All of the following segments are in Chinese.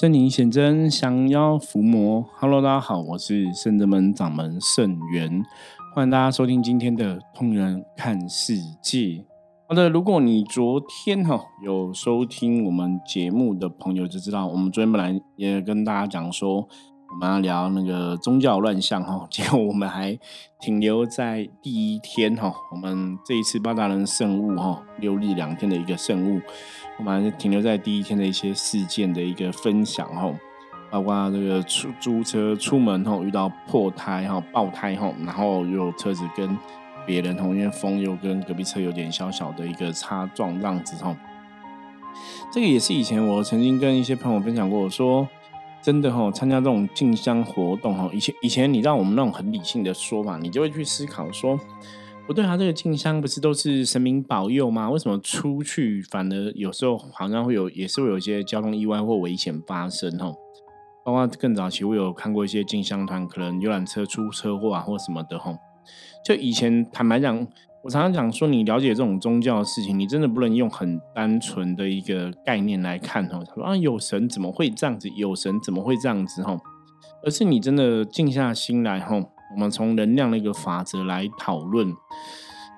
圣灵显真，降妖伏魔。Hello，大家好，我是圣德门掌门圣元，欢迎大家收听今天的《通人看世界》。好的，如果你昨天哈有收听我们节目的朋友就知道，我们昨天本来也跟大家讲说。我们要聊那个宗教乱象哈，结果我们还停留在第一天哈。我们这一次八大人圣物哈，六日两天的一个圣物，我们还是停留在第一天的一些事件的一个分享哈，包括这个出租车出门后遇到破胎哈、爆胎哈，然后又车子跟别人同因为风又跟隔壁车有点小小的一个擦撞样子哈。这个也是以前我曾经跟一些朋友分享过，我说。真的哈，参加这种进香活动哈，以前以前你知道我们那种很理性的说法，你就会去思考说，不对啊，这个进香不是都是神明保佑吗？为什么出去反而有时候好像会有，也是会有一些交通意外或危险发生哈？包括更早期我有看过一些进香团，可能游览车出车祸啊或什么的哈。就以前坦白讲。我常常讲说，你了解这种宗教的事情，你真的不能用很单纯的一个概念来看哦。他说啊，有神怎么会这样子？有神怎么会这样子？哈，而是你真的静下心来哈，我们从能量的一个法则来讨论。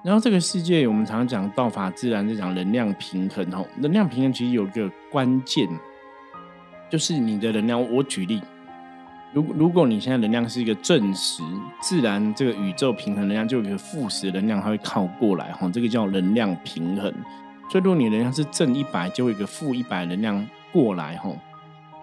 然后这个世界，我们常常讲道法自然，在讲能量平衡哈。能量平衡其实有一个关键，就是你的能量。我举例。如如果你现在能量是一个正十，自然这个宇宙平衡能量就有一个负十能量，它会靠过来哈，这个叫能量平衡。所以如果你能量是正一百，就有一个负一百能量过来哈。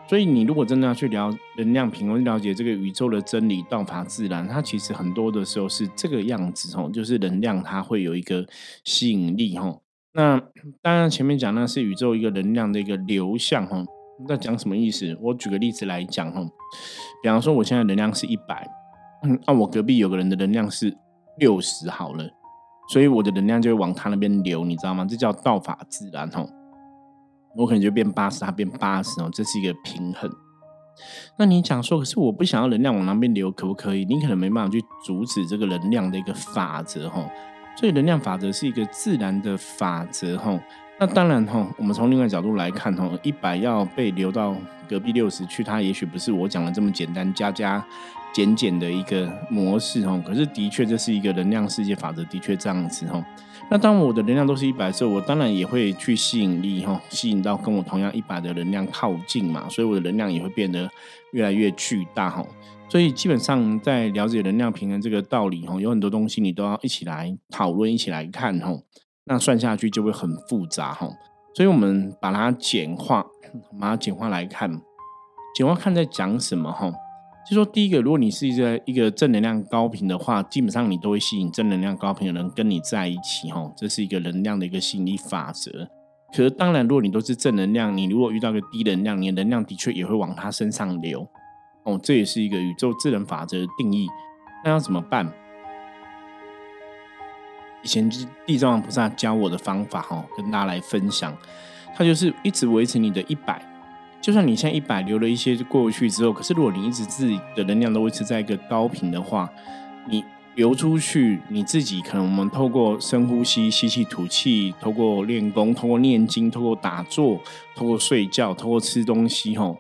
所以你如果真的要去聊能量平衡，了解这个宇宙的真理、道法自然，它其实很多的时候是这个样子哈，就是能量它会有一个吸引力哈。那当然前面讲那是宇宙一个能量的一个流向哈。在讲什么意思？我举个例子来讲哈，比方说我现在能量是一百，嗯，那我隔壁有个人的能量是六十好了，所以我的能量就会往他那边流，你知道吗？这叫道法自然哈。我可能就变八十，他变八十哦，这是一个平衡。那你讲说，可是我不想要能量往那边流，可不可以？你可能没办法去阻止这个能量的一个法则哈。所以能量法则是一个自然的法则哈。那当然哈，我们从另外角度来看哈，一百要被留到隔壁六十去，它也许不是我讲的这么简单加加减减的一个模式哈。可是的确这是一个能量世界法则，的确这样子哈。那当我的能量都是一百的时候，我当然也会去吸引力哈，吸引到跟我同样一百的能量靠近嘛，所以我的能量也会变得越来越巨大哈。所以基本上在了解能量平衡这个道理哈，有很多东西你都要一起来讨论，一起来看哈。那算下去就会很复杂哈，所以我们把它简化，把它简化来看，简化看在讲什么哈？就说第一个，如果你是一个一个正能量高频的话，基本上你都会吸引正能量高频的人跟你在一起哈，这是一个能量的一个心理法则。可是当然，如果你都是正能量，你如果遇到个低能量，你的能量的确也会往他身上流哦，这也是一个宇宙自然法则的定义。那要怎么办？以前就是地藏王菩萨教我的方法哈，跟大家来分享。他就是一直维持你的一百，就算你现在一百留了一些过去之后，可是如果你一直自己的能量都维持在一个高频的话，你流出去，你自己可能我们透过深呼吸、吸气、吐气，透过练功、透过念经、透过打坐、透过睡觉、透过吃东西哈，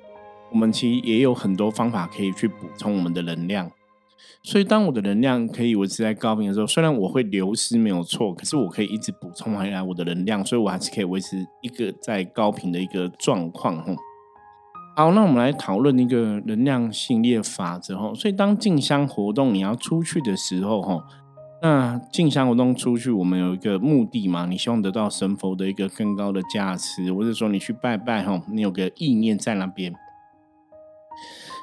我们其实也有很多方法可以去补充我们的能量。所以，当我的能量可以维持在高频的时候，虽然我会流失没有错，可是我可以一直补充回来我的能量，所以我还是可以维持一个在高频的一个状况。哈，好，那我们来讨论一个能量性列法则。哈，所以当进香活动你要出去的时候，哈，那进香活动出去，我们有一个目的嘛？你希望得到神佛的一个更高的加持，或者说你去拜拜，哈，你有个意念在那边。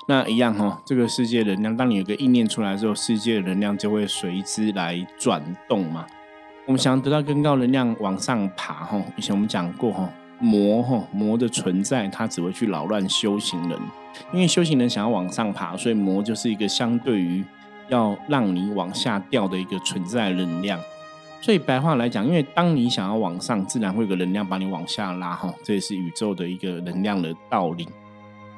那一样哈，这个世界能量，当你有个意念出来之后，世界的能量就会随之来转动嘛。我们想要得到更高能量往上爬哈，以前我们讲过哈，魔哈魔的存在，它只会去扰乱修行人，因为修行人想要往上爬，所以魔就是一个相对于要让你往下掉的一个存在能量。所以白话来讲，因为当你想要往上，自然会有个能量把你往下拉哈，这也是宇宙的一个能量的道理。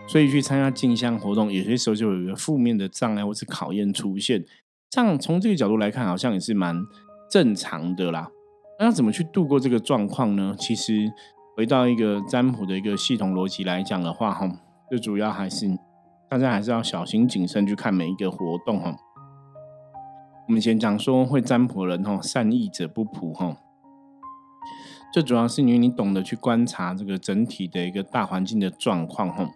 所以去参加进香活动，有些时候就有一个负面的障碍或是考验出现。这样从这个角度来看，好像也是蛮正常的啦。那要怎么去度过这个状况呢？其实回到一个占卜的一个系统逻辑来讲的话，哈，最主要还是大家还是要小心谨慎去看每一个活动哈。我们先讲说会占卜人哈，善意者不卜哈。最主要是因为你懂得去观察这个整体的一个大环境的状况哈。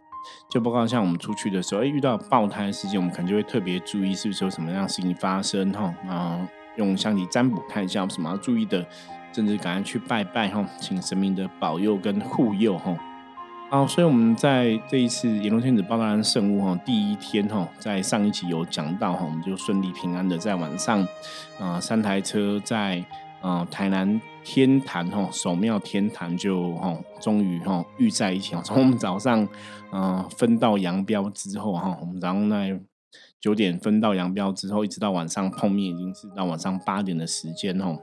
就包括像我们出去的时候，哎，遇到爆胎的事件，我们可能就会特别注意是不是有什么样事情发生哈。啊，用相机占卜看一下有什么要注意的，甚至赶快去拜拜哈，请神明的保佑跟护佑哈。好，所以我们在这一次阎罗天子报大人圣物哈，第一天哈，在上一集有讲到哈，我们就顺利平安的在晚上，啊，三台车在啊台南天坛哈守庙天坛就哈终于哈遇在一起从我们早上啊分道扬镳之后哈，我们早上那九点分道扬镳之后，一直到晚上碰面，已经是到晚上八点的时间哈。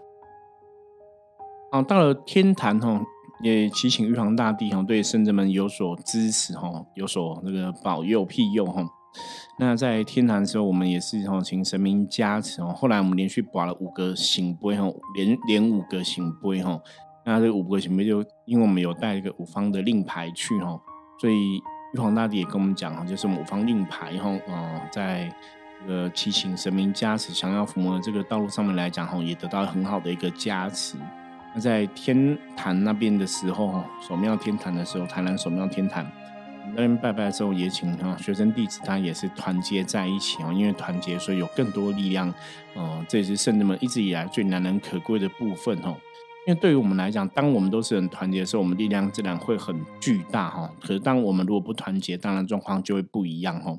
啊，到了天坛哈。也祈请玉皇大帝哈对圣者们有所支持哈，有所那个保佑庇佑哈。那在天坛的时候，我们也是吼请神明加持哦。后来我们连续拔了五个醒杯吼，连连五个醒杯吼。那这五个醒杯就因为我们有带一个五方的令牌去吼，所以玉皇大帝也跟我们讲哈，就是五方令牌哈，呃，在这个祈请神明加持，想要抚摸这个道路上面来讲哈，也得到很好的一个加持。那在天坛那边的时候，守庙天坛的时候，台南守庙天坛那边拜拜的时候，也请哈学生弟子，他也是团结在一起哦，因为团结，所以有更多力量。嗯，这也是圣人们一直以来最难能可贵的部分哈。因为对于我们来讲，当我们都是很团结的时候，我们力量自然会很巨大哈。可是当我们如果不团结，当然状况就会不一样哈。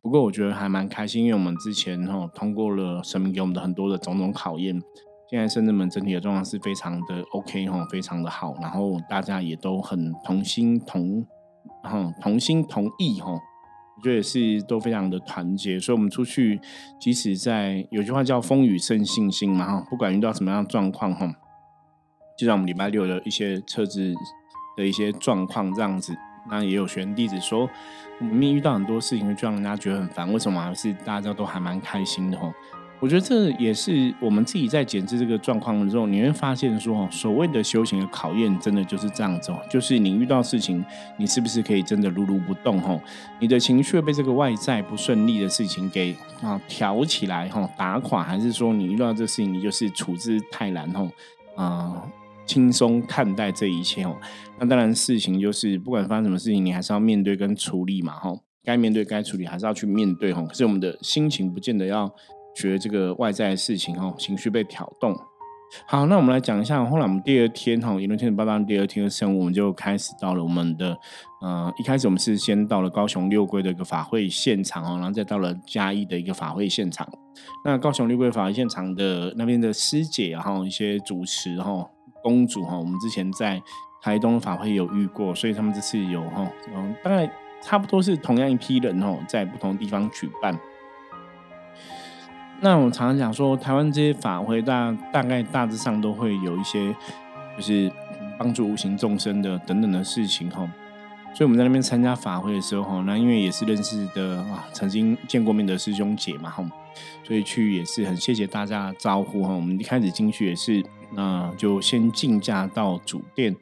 不过我觉得还蛮开心，因为我们之前哈通过了神明给我们的很多的种种考验。现在深圳们整体的状况是非常的 OK 哈，非常的好，然后大家也都很同心同，哈同心同意哈，我觉得也是都非常的团结，所以我们出去，即使在有句话叫风雨生信心嘛哈，不管遇到什么样的状况哈，就像我们礼拜六的一些车子的一些状况这样子，那也有学员弟子说，我们遇到很多事情就让人家觉得很烦，为什么还是大家都还蛮开心的哈？我觉得这也是我们自己在检视这个状况的时候，你会发现说，所谓的修行的考验，真的就是这样子哦，就是你遇到事情，你是不是可以真的如如不动？哈，你的情绪被这个外在不顺利的事情给啊挑起来，哈，打垮，还是说你遇到这事情，你就是处之泰然，哈，啊，轻松看待这一切，哦，那当然事情就是不管发生什么事情，你还是要面对跟处理嘛，哈，该面对该处理还是要去面对，哈，可是我们的心情不见得要。觉得这个外在的事情哦，情绪被挑动。好，那我们来讲一下。后来我们第二天哈，一轮天的八八第二天的生物，我们就开始到了我们的呃，一开始我们是先到了高雄六龟的一个法会现场哦，然后再到了嘉义的一个法会现场。那高雄六龟法会现场的那边的师姐，哈一些主持哈，公主哈，我们之前在台东法会有遇过，所以他们这次有哈，嗯，大概差不多是同样一批人哦，在不同地方举办。那我常常讲说，台湾这些法会大大概大致上都会有一些，就是帮助无形众生的等等的事情哈。所以我们在那边参加法会的时候哈，那因为也是认识的啊，曾经见过面的师兄姐嘛哈，所以去也是很谢谢大家招呼哈。我们一开始进去也是，那就先进驾到主殿。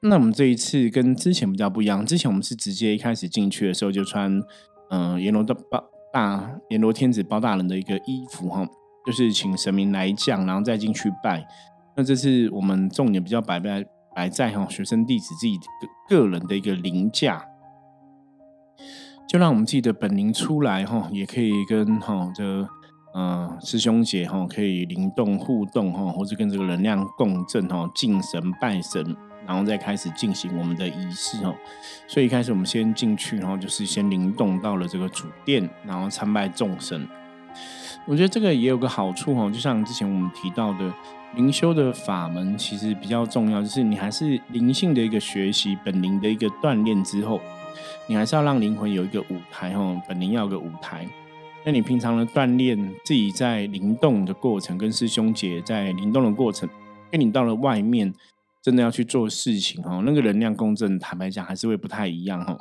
那我们这一次跟之前比较不一样，之前我们是直接一开始进去的时候就穿嗯阎罗的包。大阎罗天子包大人的一个衣服哈，就是请神明来降，然后再进去拜。那这是我们重点比较摆在摆在哈学生弟子自己个个人的一个灵驾，就让我们自己的本灵出来哈，也可以跟哈这呃师兄姐哈可以灵动互动哈，或者跟这个能量共振哈，敬神拜神。然后再开始进行我们的仪式哦，所以一开始我们先进去，然后就是先灵动到了这个主殿，然后参拜众神。我觉得这个也有个好处哦，就像之前我们提到的灵修的法门，其实比较重要，就是你还是灵性的一个学习，本灵的一个锻炼之后，你还是要让灵魂有一个舞台哦，本灵要有个舞台。那你平常的锻炼，自己在灵动的过程，跟师兄姐在灵动的过程，跟你到了外面。真的要去做事情哦，那个能量共振，坦白讲还是会不太一样哦。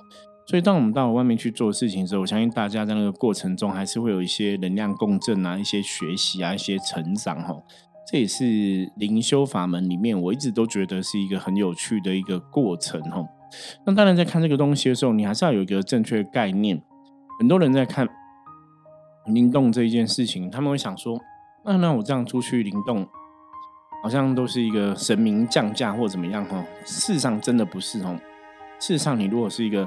所以当我们到外面去做事情的时候，我相信大家在那个过程中还是会有一些能量共振啊，一些学习啊，一些成长哈。这也是灵修法门里面我一直都觉得是一个很有趣的一个过程哈。那当然，在看这个东西的时候，你还是要有一个正确的概念。很多人在看灵动这一件事情，他们会想说：那那我这样出去灵动，好像都是一个神明降价或怎么样哈？事实上，真的不是哦。事实上，你如果是一个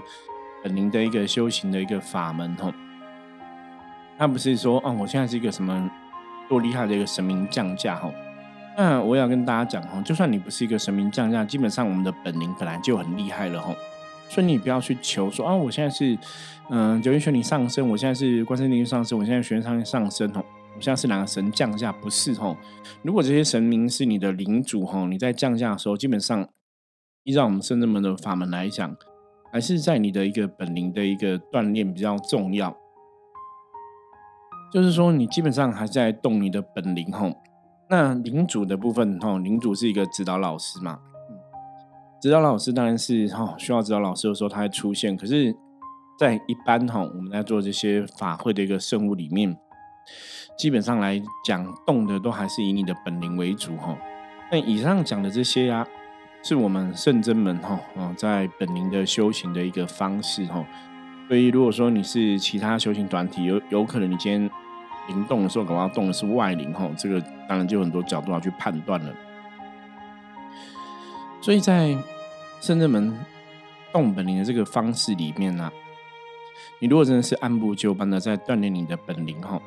本灵的一个修行的一个法门哈，他不是说哦，我现在是一个什么多厉害的一个神明降价哈。那我要跟大家讲哦，就算你不是一个神明降价，基本上我们的本灵本来就很厉害了哈。所以你不要去求说啊，我现在是嗯九阴玄女上升，我现在是观世音上升，我现在玄上上升哦，像是哪个神降下？不是哦。如果这些神明是你的领主哈，你在降下的时候，基本上依照我们圣人们的法门来讲，还是在你的一个本灵的一个锻炼比较重要。就是说，你基本上还在动你的本灵哈。那领主的部分哈，领主是一个指导老师嘛。指导老师当然是哈，需要指导老师的时候他会出现。可是，在一般哈，我们在做这些法会的一个圣物里面，基本上来讲，动的都还是以你的本领为主哈。那以上讲的这些啊，是我们圣真门哈啊，在本灵的修行的一个方式哈。所以，如果说你是其他修行团体，有有可能你今天灵动的时候，可能要动的是外灵哈，这个当然就有很多角度要去判断了。所以在圣真门动本灵的这个方式里面呢，你如果真的是按部就班的在锻炼你的本领哈，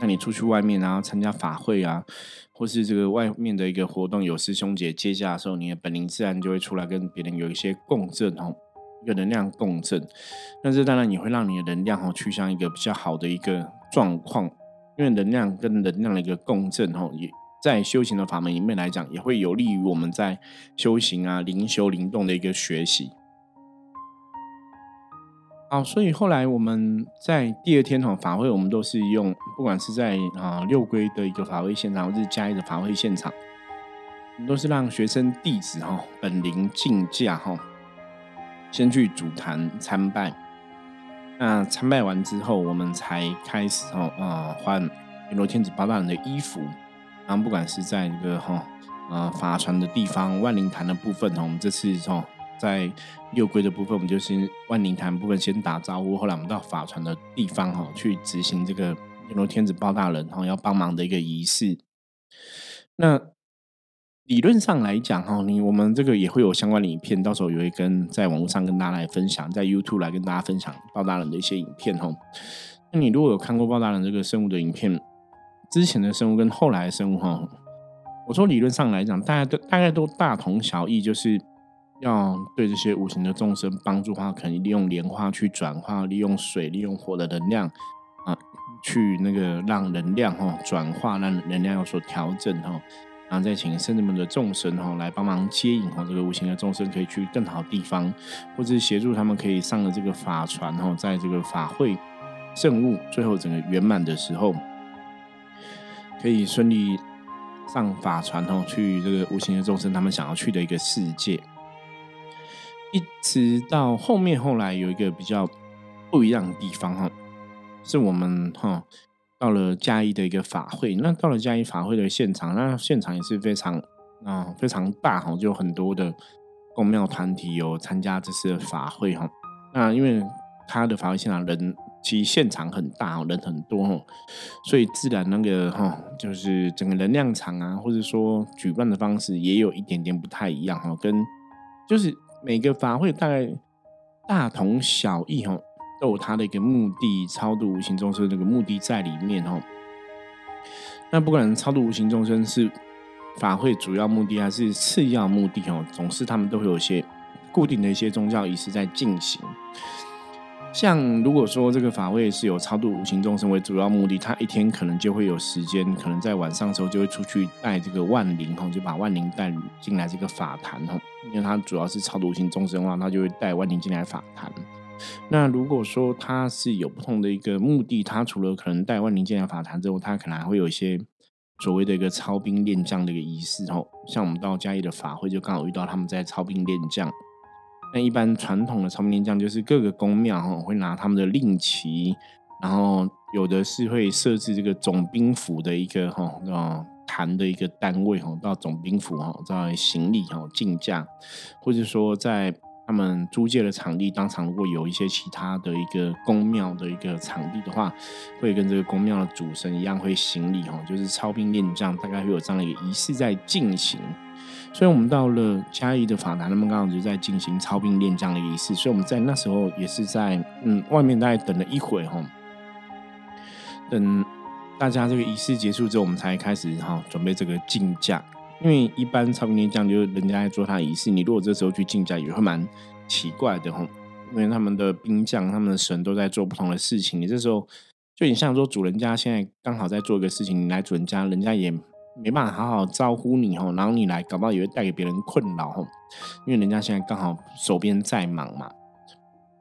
那你出去外面啊参加法会啊，或是这个外面的一个活动有师兄姐接驾的时候，你的本灵自然就会出来跟别人有一些共振哦，一个能量共振。但是当然你会让你的能量哈趋向一个比较好的一个状况，因为能量跟能量的一个共振哈也。在修行的法门里面来讲，也会有利于我们在修行啊、灵修、灵动的一个学习。好，所以后来我们在第二天哈法会，我们都是用，不管是在啊六规的一个法会现场，或是嘉义的法会现场，我们都是让学生弟子哈本灵进驾哈，先去主坛参拜。那参拜完之后，我们才开始哈啊换阎罗天子八大人的衣服。然后不管是在那个哈呃法船的地方，万灵坛的部分哈，我们这次哦在六龟的部分，我们就先万灵坛部分先打招呼，后来我们到法船的地方哈去执行这个阎罗天子包大人哈要帮忙的一个仪式。那理论上来讲哈，你我们这个也会有相关的影片，到时候也会跟在网络上跟大家来分享，在 YouTube 来跟大家分享包大人的一些影片哈。那你如果有看过包大人这个生物的影片，之前的生物跟后来的生物哈，我说理论上来讲，大家都大概都大同小异，就是要对这些无形的众生帮助的话，可能利用莲花去转化，利用水、利用火的能量啊，去那个让能量哈转化，让能量有所调整哈，然后再请圣人们的众生哈来帮忙接引哈这个无形的众生可以去更好地方，或者协助他们可以上了这个法船哈，在这个法会圣物最后整个圆满的时候。可以顺利上法船哦，去这个无形的众生他们想要去的一个世界。一直到后面后来有一个比较不一样的地方哈，是我们哈到了嘉义的一个法会。那到了嘉义法会的现场，那现场也是非常啊非常大哈，就很多的公庙团体有参加这次的法会哈。那因为他的法会现场人。其实现场很大，人很多哦，所以自然那个哈，就是整个能量场啊，或者说举办的方式也有一点点不太一样哈，跟就是每个法会大概大同小异哦，都有它的一个目的，超度无形众生那个目的在里面哦。那不管超度无形众生是法会主要目的还是次要目的哦，总是他们都会有一些固定的一些宗教仪式在进行。像如果说这个法会是有超度无形众生为主要目的，他一天可能就会有时间，可能在晚上的时候就会出去带这个万灵哈，就把万灵带进来这个法坛哈，因为他主要是超度无形众生的话，他就会带万灵进来法坛。那如果说他是有不同的一个目的，他除了可能带万灵进来法坛之后，他可能还会有一些所谓的一个操兵练将的一个仪式哈，像我们到嘉义的法会就刚好遇到他们在操兵练将。那一般传统的超兵将就是各个宫庙哈会拿他们的令旗，然后有的是会设置这个总兵府的一个哈啊坛的一个单位哈，到总兵府哈在行礼哈进驾，或者说在他们租借的场地，当场如果有一些其他的一个宫庙的一个场地的话，会跟这个宫庙的主神一样会行礼哈，就是操兵练将，大概会有这样的一个仪式在进行。所以，我们到了嘉义的法坛，他们刚好就在进行操兵练将的仪式。所以我们在那时候也是在嗯外面大概等了一会哈，等大家这个仪式结束之后，我们才开始哈准备这个进驾。因为一般操兵练将就是人家在做他的仪式，你如果这时候去竞价也会蛮奇怪的哈。因为他们的兵将、他们的神都在做不同的事情，你这时候就你像说主人家现在刚好在做一个事情，你来主人家，人家也没办法好好招呼你吼，然后你来搞不好也会带给别人困扰吼。因为人家现在刚好手边在忙嘛。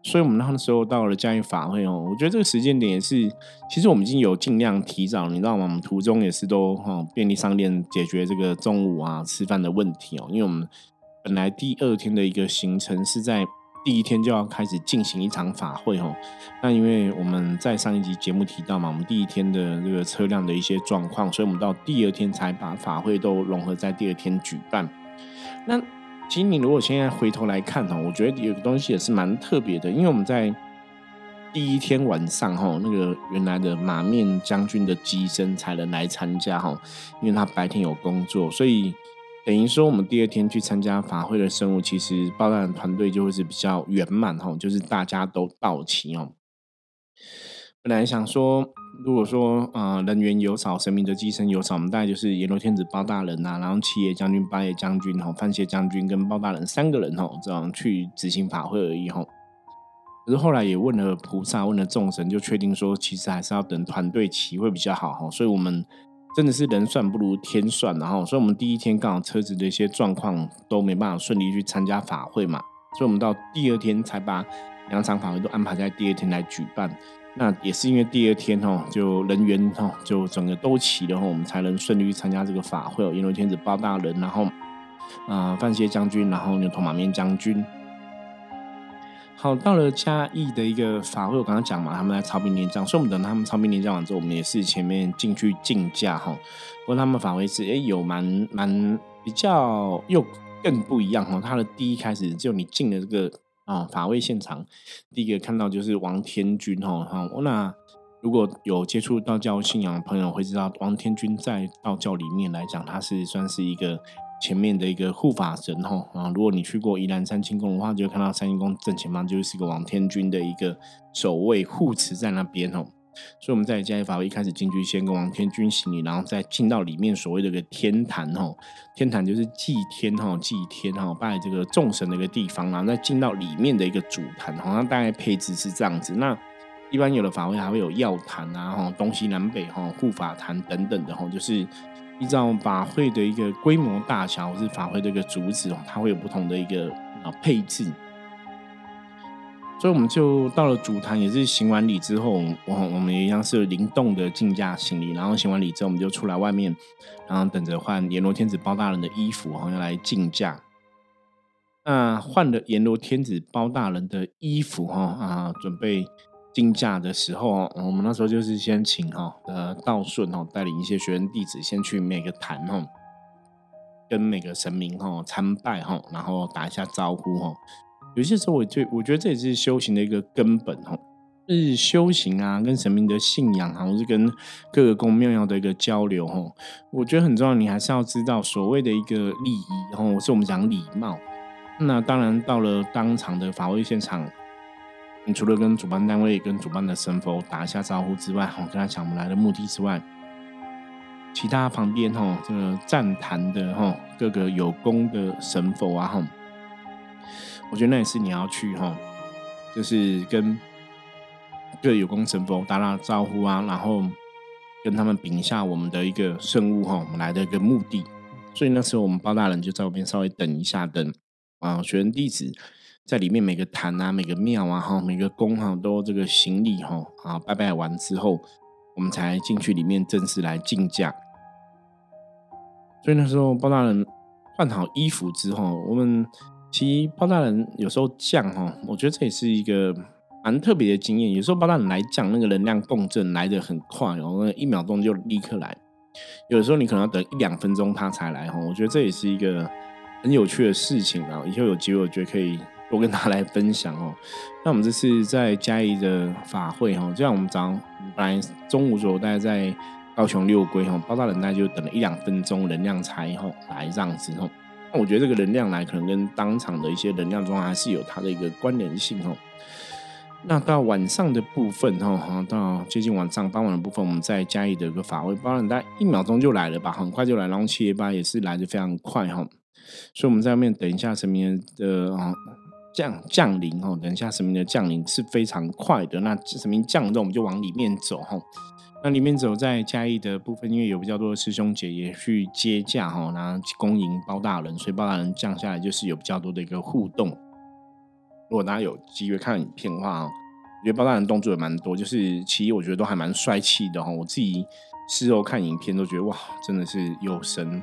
所以，我们那时候到了嘉义法会哦，我觉得这个时间点也是，其实我们已经有尽量提早，你知道吗？我们途中也是都哈便利商店解决这个中午啊吃饭的问题哦。因为我们本来第二天的一个行程是在第一天就要开始进行一场法会哦。那因为我们在上一集节目提到嘛，我们第一天的这个车辆的一些状况，所以我们到第二天才把法会都融合在第二天举办。那其实你如果现在回头来看哈，我觉得有个东西也是蛮特别的，因为我们在第一天晚上哈，那个原来的马面将军的机身才能来参加哈，因为他白天有工作，所以等于说我们第二天去参加法会的生物，其实报道团队就会是比较圆满哈，就是大家都到齐哦。本来想说。如果说啊人员有少，神明的机身有少，我们大概就是阎罗天子包大人呐，然后七爷将军、八爷将军吼、范谢将军跟包大人三个人吼，这样去执行法会而已吼。可是后来也问了菩萨，问了众神，就确定说，其实还是要等团队齐会比较好哈。所以我们真的是人算不如天算，然后，所以我们第一天刚好车子的一些状况都没办法顺利去参加法会嘛，所以我们到第二天才把两场法会都安排在第二天来举办。那也是因为第二天哈，就人员哈，就整个都齐了哈，我们才能顺利去参加这个法会哦。阎罗天子包大人，然后啊，范谢将军，然后牛头马面将军。好，到了嘉义的一个法会，我刚刚讲嘛，他们在操兵练将，所以我们等他们操兵练将完之后，我们也是前面进去竞价哈。不过他们法会是哎，有蛮蛮比较又更不一样哈。他的第一开始就你进了这个。啊，法会现场第一个看到就是王天君哈，哈，那如果有接触道教信仰的朋友会知道，王天君在道教里面来讲，他是算是一个前面的一个护法神吼。啊，如果你去过宜兰三清宫的话，就会看到三清宫正前方就是一个王天君的一个守卫护持在那边哦。所以我们在嘉义法会一开始进去，先跟王天君行礼，然后再进到里面所谓的一个天坛哦，天坛就是祭天哈，祭天哈，拜这个众神的一个地方然后再进到里面的一个主坛，好像大概配置是这样子。那一般有的法会还会有药坛啊，哈，东西南北哈，护法坛等等的哈，就是依照法会的一个规模大小或是法会的一个主旨哦，它会有不同的一个啊配置。所以我们就到了主坛，也是行完礼之后，我我们也一样是灵动的竞价行礼，然后行完礼之后，我们就出来外面，然后等着换阎罗天子包大人的衣服，然后要来竞价。那换了阎罗天子包大人的衣服，哈啊，准备竞价的时候，我们那时候就是先请哈呃道顺哈带领一些学员弟子先去每个坛哈，跟每个神明哈参拜哈，然后打一下招呼哈。有些时候，我就我觉得这也是修行的一个根本哦，是修行啊，跟神明的信仰啊，或是跟各个宫庙要的一个交流哦。我觉得很重要，你还是要知道所谓的一个礼仪，然后是我们讲礼貌。那当然，到了当场的法会现场，你除了跟主办单位、跟主办的神佛打一下招呼之外，我，跟他讲我们来的目的之外，其他旁边哈，这个站坛的哈，各个有功的神佛啊，哈。我觉得那也是你要去哈，就是跟各有功神佛打打招呼啊，然后跟他们禀一下我们的一个圣物哈，我们来的一个目的。所以那时候我们包大人就在外边稍微等一下，等啊学生弟子在里面每个坛啊、每个庙啊、哈每个宫哈都这个行礼哈啊拜拜完之后，我们才进去里面正式来竞价。所以那时候包大人换好衣服之后，我们。其实包大人有时候降哈，我觉得这也是一个蛮特别的经验。有时候包大人来降，那个能量共振来的很快，然后一秒钟就立刻来。有的时候你可能要等一两分钟他才来哈，我觉得这也是一个很有趣的事情啊。以后有机会，我觉得可以多跟他来分享哦。那我们这次在嘉义的法会哈，就像我们早上本来中午左右大概在高雄六龟哈，包大人大概就等了一两分钟，能量才哈来这样子哈。那我觉得这个能量来可能跟当场的一些能量状还是有它的一个关联性哦。那到晚上的部分哈，到接近晚上傍晚的部分，我们再加一的一个法会，包然大概一秒钟就来了吧，很快就来，然后七月八也是来的非常快哈，所以我们在外面等一下神明的啊降降临哈，等一下神明的降临是非常快的，那神明降之后我们就往里面走哈，那里面走在嘉义的部分，因为有比较多的师兄姐也去接驾哈，然后恭迎包大人，所以包大人降下来就是有比较多的一个互动。如果大家有机会看影片的话，我觉得包大人动作也蛮多，就是其实我觉得都还蛮帅气的哈。我自己事后看影片都觉得哇，真的是有神，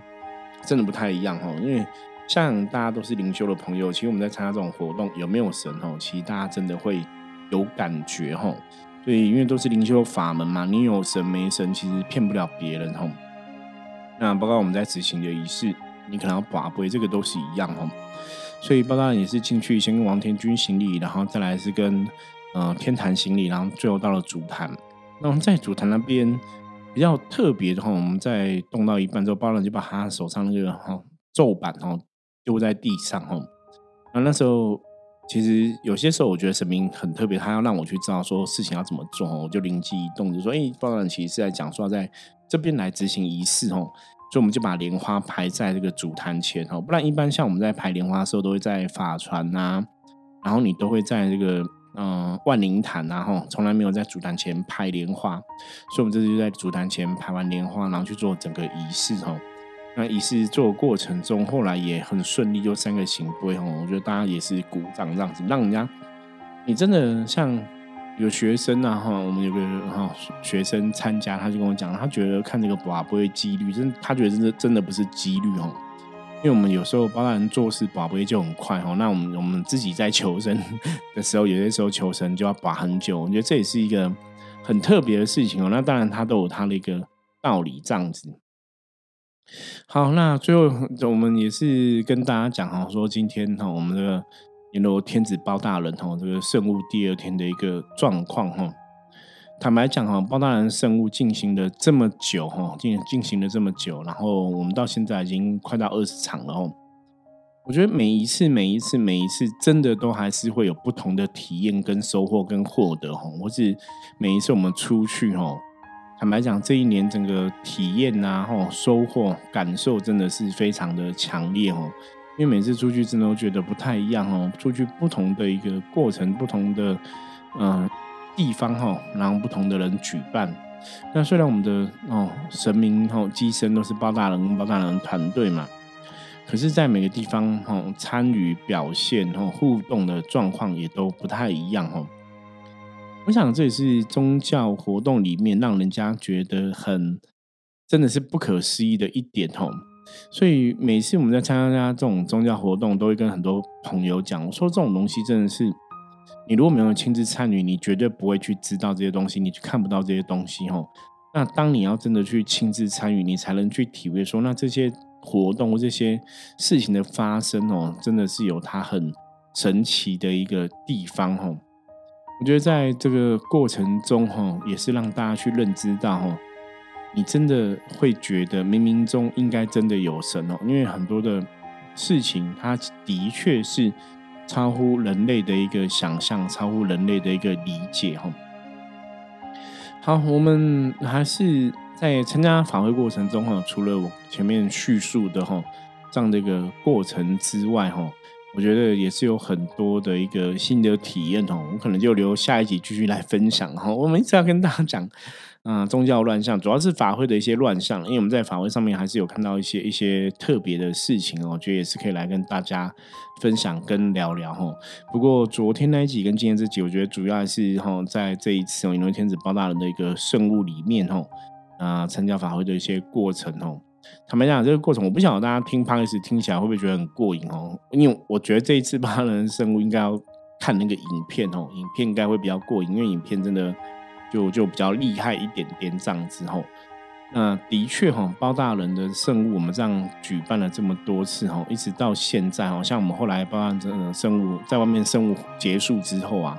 真的不太一样哈。因为像大家都是灵修的朋友，其实我们在参加这种活动，有没有神哈？其实大家真的会有感觉哈。所以因为都是灵修法门嘛，你有神没神，其实骗不了别人哈。那包括我们在执行的仪式，你可能要把杯，这个都是一样哈。所以包大人也是进去先跟王天君行礼，然后再来是跟呃天坛行礼，然后最后到了主坛。那我们在主坛那边比较特别的话，我们在动到一半之后，包大人就把他手上那个哈咒板哦丢在地上哦。那那时候其实有些时候我觉得神明很特别，他要让我去知道说事情要怎么做，我就灵机一动，就说哎，包大人其实是在讲说要在这边来执行仪式哦。所以我们就把莲花排在这个主坛前哦，不然一般像我们在排莲花的时候，都会在法船呐，然后你都会在这个嗯万灵坛啊，哈，从来没有在主坛前排莲花。所以我们这次就在主坛前排完莲花，然后去做整个仪式哦。那仪式做过程中，后来也很顺利，就三个行规哈，我觉得大家也是鼓掌这样子，让人家你真的像。有学生啊，哈，我们有个哈学生参加，他就跟我讲，他觉得看这个把不会几率，真他觉得真的真的不是几率哦，因为我们有时候包大人做事把不会就很快哦，那我们我们自己在求生的时候，有些时候求生就要把很久，我觉得这也是一个很特别的事情哦。那当然他都有他的一个道理这样子。好，那最后我们也是跟大家讲哈，说今天哈我们这个。阎罗天子包大人哈，这个圣物第二天的一个状况哈。坦白讲哈，包大人圣物进行了这么久哈，进进行了这么久，然后我们到现在已经快到二十场了哦。我觉得每一次、每一次、每一次，真的都还是会有不同的体验、跟收获、跟获得哈。或是每一次我们出去哈，坦白讲，这一年整个体验呐、哈收获、感受，真的是非常的强烈哦。因为每次出去真的都觉得不太一样哦，出去不同的一个过程，不同的嗯地方哈，然后不同的人举办。那虽然我们的哦神明哈机身都是包大人跟包大人团队嘛，可是，在每个地方哈参与表现哈互动的状况也都不太一样哈。我想这也是宗教活动里面让人家觉得很真的是不可思议的一点哦。所以每次我们在参加这种宗教活动，都会跟很多朋友讲，我说这种东西真的是，你如果没有亲自参与，你绝对不会去知道这些东西，你去看不到这些东西哦。那当你要真的去亲自参与，你才能去体会说，那这些活动这些事情的发生哦，真的是有它很神奇的一个地方哦。我觉得在这个过程中哈，也是让大家去认知到哈。你真的会觉得冥冥中应该真的有神哦，因为很多的事情，它的确是超乎人类的一个想象，超乎人类的一个理解哈。好，我们还是在参加法会过程中哈，除了我前面叙述的哈这样的一个过程之外哈，我觉得也是有很多的一个新的体验哦，我可能就留下一集继续来分享哈。我们一直要跟大家讲。啊，宗教乱象主要是法会的一些乱象，因为我们在法会上面还是有看到一些一些特别的事情哦，我觉得也是可以来跟大家分享跟聊聊哈。不过昨天那一集跟今天这集，我觉得主要还是哈在这一次哦，因为天子包大人的一个圣物里面哈啊参加法会的一些过程哦。坦白讲，这个过程我不晓得大家听 p o d 听起来会不会觉得很过瘾哦，因为我觉得这一次包大人圣物应该要看那个影片哦，影片应该会比较过瘾，因为影片真的。就就比较厉害一点点这样子吼，那的确哈，包大人的圣物我们这样举办了这么多次哈，一直到现在哈，像我们后来包大人圣物在外面圣物结束之后啊，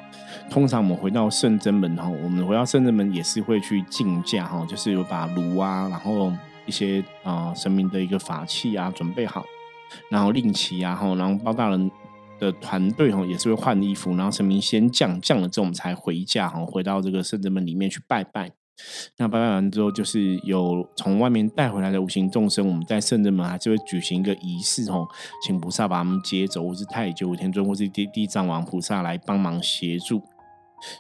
通常我们回到圣真门哈，我们回到圣真门也是会去进驾哈，就是有把炉啊，然后一些啊神明的一个法器啊准备好，然后令旗啊哈，然后包大人的团队哈也是会换衣服，然后神明先降降了之后，我们才回家哈，回到这个圣真门里面去拜拜。那拜拜完之后，就是有从外面带回来的无形众生，我们在圣人门还是会举行一个仪式哦，请菩萨把他们接走，或是太久天尊，或是地地藏王菩萨来帮忙协助。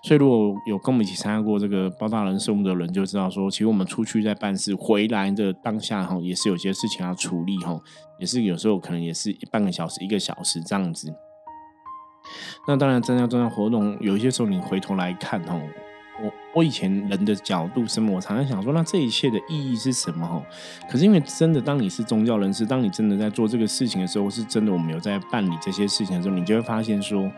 所以如果有跟我们一起参加过这个包大人事务的人，就知道说，其实我们出去在办事，回来的当下哈，也是有些事情要处理哈，也是有时候可能也是半个小时、一个小时这样子。那当然，参加这样活动，有一些时候你回头来看哦。我我以前人的角度什么，我常常想说，那这一切的意义是什么？哈，可是因为真的，当你是宗教人士，当你真的在做这个事情的时候，是真的我们有在办理这些事情的时候，你就会发现说，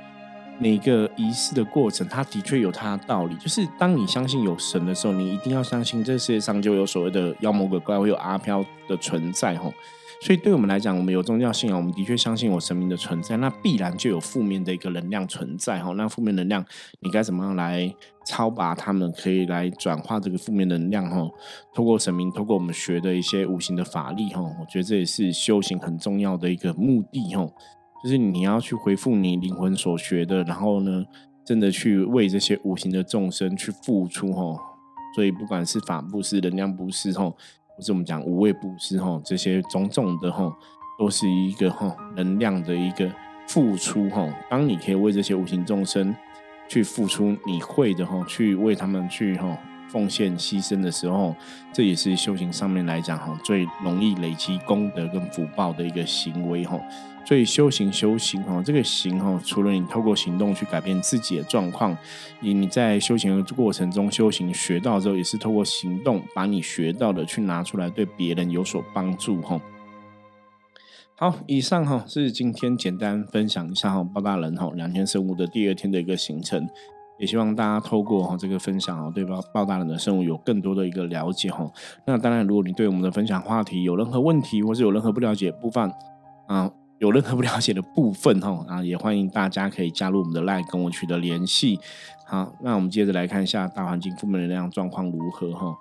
每个仪式的过程，它的确有它的道理。就是当你相信有神的时候，你一定要相信这世界上就有所谓的妖魔鬼怪，会有阿飘的存在，吼。所以，对我们来讲，我们有宗教信仰，我们的确相信有神明的存在，那必然就有负面的一个能量存在哈。那负面能量，你该怎么样来超拔他们？可以来转化这个负面能量哈。透过神明，透过我们学的一些无形的法力哈，我觉得这也是修行很重要的一个目的哈。就是你要去回复你灵魂所学的，然后呢，真的去为这些无形的众生去付出哈。所以，不管是法布施、能量布施吼。或是我们讲无畏布施吼，这些种种的吼，都是一个吼能量的一个付出吼。当你可以为这些无形众生去付出你会的吼，去为他们去吼奉献牺牲的时候，这也是修行上面来讲哈最容易累积功德跟福报的一个行为哈。所以修行修行哈，这个行哈，除了你透过行动去改变自己的状况，你你在修行的过程中修行学到之后，也是透过行动把你学到的去拿出来，对别人有所帮助哈。好，以上哈是今天简单分享一下哈包大人哈两天生物的第二天的一个行程，也希望大家透过哈这个分享哦对包包大人的生物有更多的一个了解哈。那当然，如果你对我们的分享话题有任何问题，或是有任何不了解部分啊。有任何不了解的部分哈啊，也欢迎大家可以加入我们的 LINE 跟我取得联系。好，那我们接着来看一下大环境负面能量状况如何哈。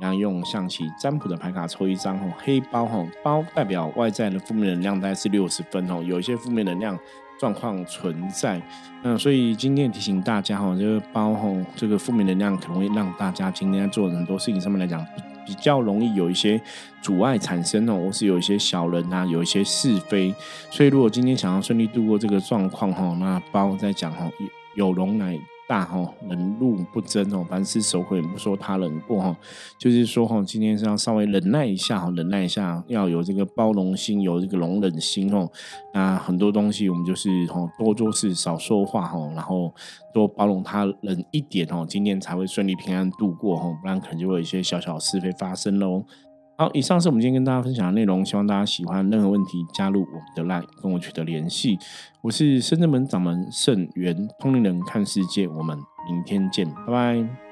然后用象棋占卜的牌卡抽一张哈，黑包哈，包代表外在的负面能量大概是六十分哦，有一些负面能量状况存在。那所以今天提醒大家哈，这个包哈，这个负面能量可能会让大家今天在做很多事情上面来讲。比较容易有一些阻碍产生哦，或是有一些小人啊，有一些是非，所以如果今天想要顺利度过这个状况哈，那包在讲哈，有容乃。大哈，人路不争哦，凡事守口，不说他人过哈。就是说哈，今天是要稍微忍耐一下哈，忍耐一下，要有这个包容心，有这个容忍心哦。那很多东西我们就是哈，多做事，少说话哈，然后多包容他人一点哦，今天才会顺利平安度过哈，不然可能就会有一些小小是非发生喽。好，以上是我们今天跟大家分享的内容，希望大家喜欢。任何问题加入我们的 LINE，跟我取得联系。我是深圳门掌门盛元通灵人，看世界。我们明天见，拜拜。